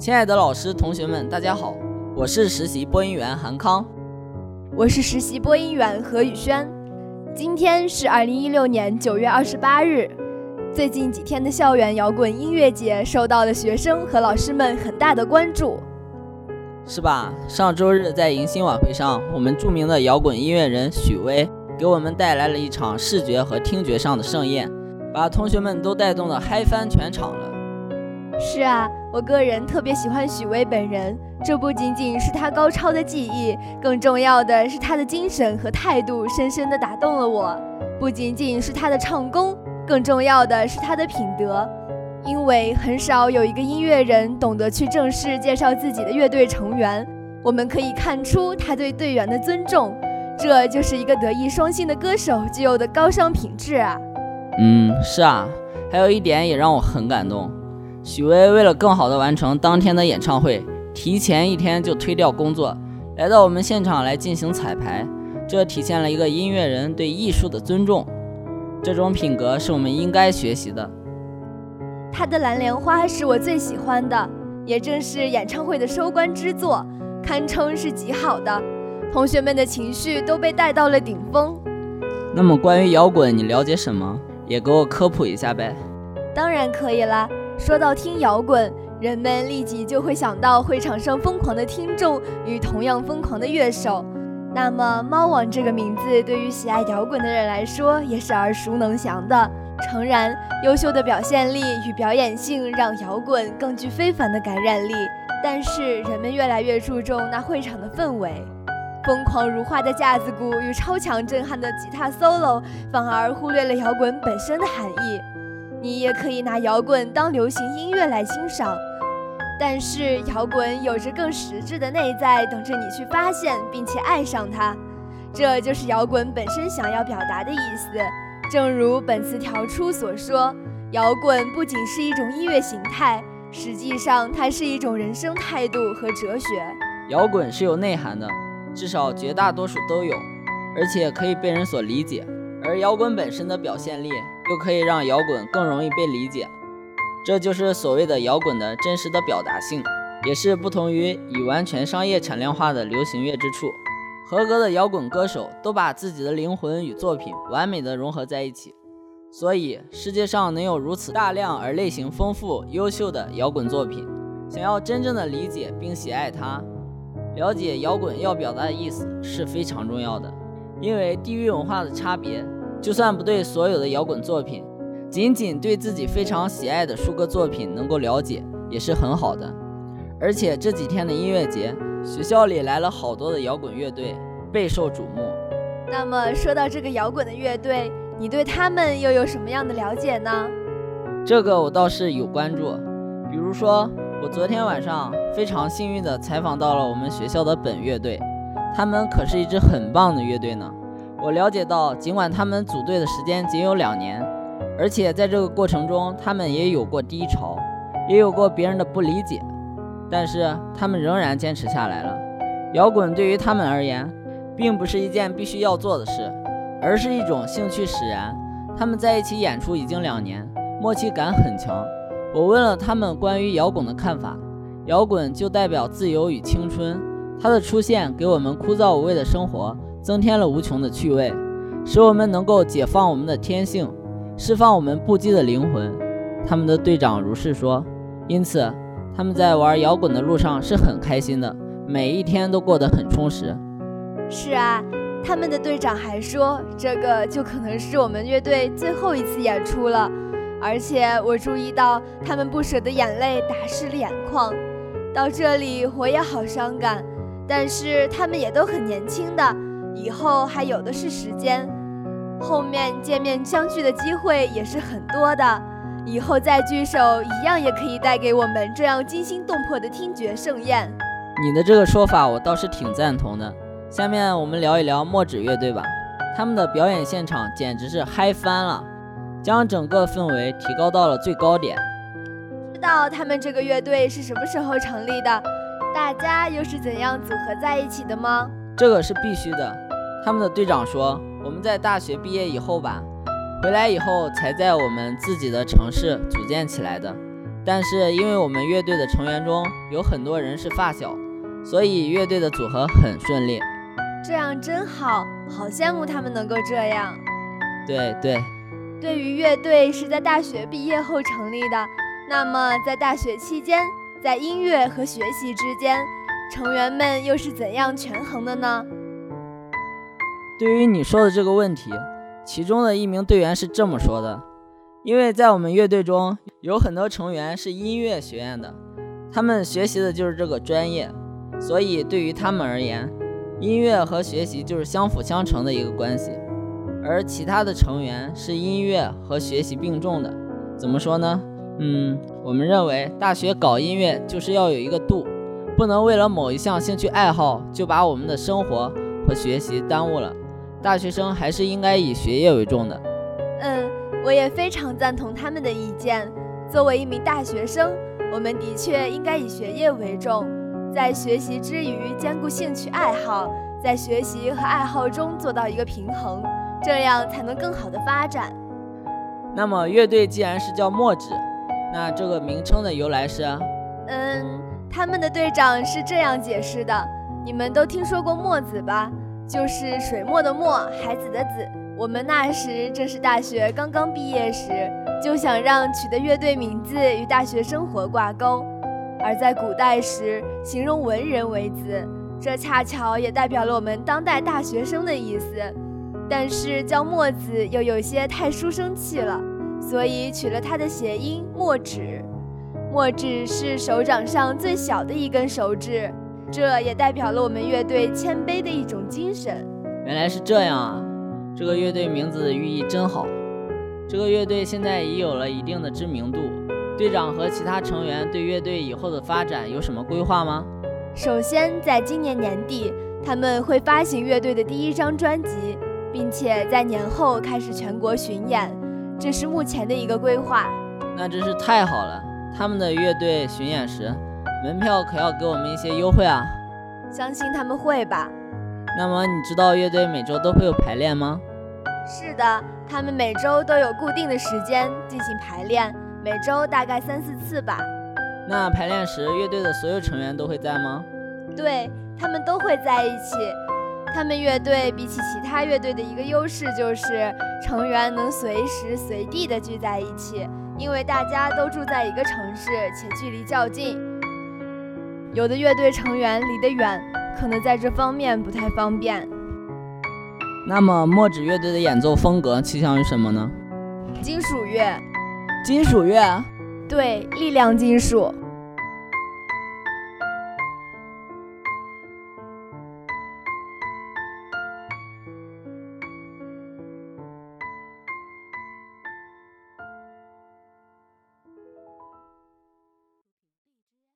亲爱的老师、同学们，大家好，我是实习播音员韩康，我是实习播音员何宇轩。今天是二零一六年九月二十八日，最近几天的校园摇滚音乐节受到了学生和老师们很大的关注，是吧？上周日在迎新晚会上，我们著名的摇滚音乐人许巍给我们带来了一场视觉和听觉上的盛宴，把同学们都带动的嗨翻全场了。是啊，我个人特别喜欢许巍本人，这不仅仅是他高超的技艺，更重要的是他的精神和态度深深地打动了我。不仅仅是他的唱功，更重要的是他的品德。因为很少有一个音乐人懂得去正式介绍自己的乐队成员，我们可以看出他对队员的尊重，这就是一个德艺双馨的歌手具有的高尚品质啊。嗯，是啊，还有一点也让我很感动。许巍为了更好地完成当天的演唱会，提前一天就推掉工作，来到我们现场来进行彩排。这体现了一个音乐人对艺术的尊重，这种品格是我们应该学习的。他的《蓝莲花》是我最喜欢的，也正是演唱会的收官之作，堪称是极好的。同学们的情绪都被带到了顶峰。那么关于摇滚，你了解什么？也给我科普一下呗。当然可以啦。说到听摇滚，人们立即就会想到会场上疯狂的听众与同样疯狂的乐手。那么，猫王这个名字对于喜爱摇滚的人来说也是耳熟能详的。诚然，优秀的表现力与表演性让摇滚更具非凡的感染力，但是人们越来越注重那会场的氛围，疯狂如画的架子鼓与超强震撼的吉他 solo，反而忽略了摇滚本身的含义。你也可以拿摇滚当流行音乐来欣赏，但是摇滚有着更实质的内在，等着你去发现并且爱上它。这就是摇滚本身想要表达的意思。正如本词条出所说，摇滚不仅是一种音乐形态，实际上它是一种人生态度和哲学。摇滚是有内涵的，至少绝大多数都有，而且可以被人所理解。而摇滚本身的表现力。又可以让摇滚更容易被理解，这就是所谓的摇滚的真实的表达性，也是不同于已完全商业产量化的流行乐之处。合格的摇滚歌手都把自己的灵魂与作品完美的融合在一起，所以世界上能有如此大量而类型丰富、优秀的摇滚作品。想要真正的理解并喜爱它，了解摇滚要表达的意思是非常重要的，因为地域文化的差别。就算不对所有的摇滚作品，仅仅对自己非常喜爱的数个作品能够了解，也是很好的。而且这几天的音乐节，学校里来了好多的摇滚乐队，备受瞩目。那么说到这个摇滚的乐队，你对他们又有什么样的了解呢？这个我倒是有关注，比如说我昨天晚上非常幸运地采访到了我们学校的本乐队，他们可是一支很棒的乐队呢。我了解到，尽管他们组队的时间仅有两年，而且在这个过程中，他们也有过低潮，也有过别人的不理解，但是他们仍然坚持下来了。摇滚对于他们而言，并不是一件必须要做的事，而是一种兴趣使然。他们在一起演出已经两年，默契感很强。我问了他们关于摇滚的看法，摇滚就代表自由与青春，它的出现给我们枯燥无味的生活。增添了无穷的趣味，使我们能够解放我们的天性，释放我们不羁的灵魂。他们的队长如是说，因此他们在玩摇滚的路上是很开心的，每一天都过得很充实。是啊，他们的队长还说，这个就可能是我们乐队最后一次演出了。而且我注意到他们不舍的眼泪打湿了眼眶。到这里我也好伤感，但是他们也都很年轻的。以后还有的是时间，后面见面相聚的机会也是很多的。以后再聚首，一样也可以带给我们这样惊心动魄的听觉盛宴。你的这个说法，我倒是挺赞同的。下面我们聊一聊墨纸乐队吧，他们的表演现场简直是嗨翻了，将整个氛围提高到了最高点。知道他们这个乐队是什么时候成立的？大家又是怎样组合在一起的吗？这个是必须的。他们的队长说：“我们在大学毕业以后吧，回来以后才在我们自己的城市组建起来的。但是因为我们乐队的成员中有很多人是发小，所以乐队的组合很顺利。这样真好，好羡慕他们能够这样。对对。对于乐队是在大学毕业后成立的，那么在大学期间，在音乐和学习之间，成员们又是怎样权衡的呢？对于你说的这个问题，其中的一名队员是这么说的：“因为在我们乐队中有很多成员是音乐学院的，他们学习的就是这个专业，所以对于他们而言，音乐和学习就是相辅相成的一个关系。而其他的成员是音乐和学习并重的，怎么说呢？嗯，我们认为大学搞音乐就是要有一个度，不能为了某一项兴趣爱好就把我们的生活和学习耽误了。”大学生还是应该以学业为重的。嗯，我也非常赞同他们的意见。作为一名大学生，我们的确应该以学业为重，在学习之余兼顾兴趣爱好，在学习和爱好中做到一个平衡，这样才能更好的发展。那么，乐队既然是叫墨子，那这个名称的由来是？嗯，他们的队长是这样解释的：你们都听说过墨子吧？就是水墨的墨，孩子的子。我们那时正是大学刚刚毕业时，就想让取的乐队名字与大学生活挂钩。而在古代时，形容文人为子，这恰巧也代表了我们当代大学生的意思。但是叫墨子又有些太书生气了，所以取了它的谐音墨指。墨指是手掌上最小的一根手指。这也代表了我们乐队谦卑的一种精神。原来是这样啊，这个乐队名字的寓意真好。这个乐队现在已有了一定的知名度，队长和其他成员对乐队以后的发展有什么规划吗？首先，在今年年底，他们会发行乐队的第一张专辑，并且在年后开始全国巡演，这是目前的一个规划。那真是太好了！他们的乐队巡演时。门票可要给我们一些优惠啊！相信他们会吧。那么你知道乐队每周都会有排练吗？是的，他们每周都有固定的时间进行排练，每周大概三四次吧。那排练时，乐队的所有成员都会在吗？对，他们都会在一起。他们乐队比起其他乐队的一个优势就是成员能随时随地的聚在一起，因为大家都住在一个城市且距离较近。有的乐队成员离得远，可能在这方面不太方便。那么，墨纸乐队的演奏风格倾向于什么呢？金属乐。金属乐？对，力量金属。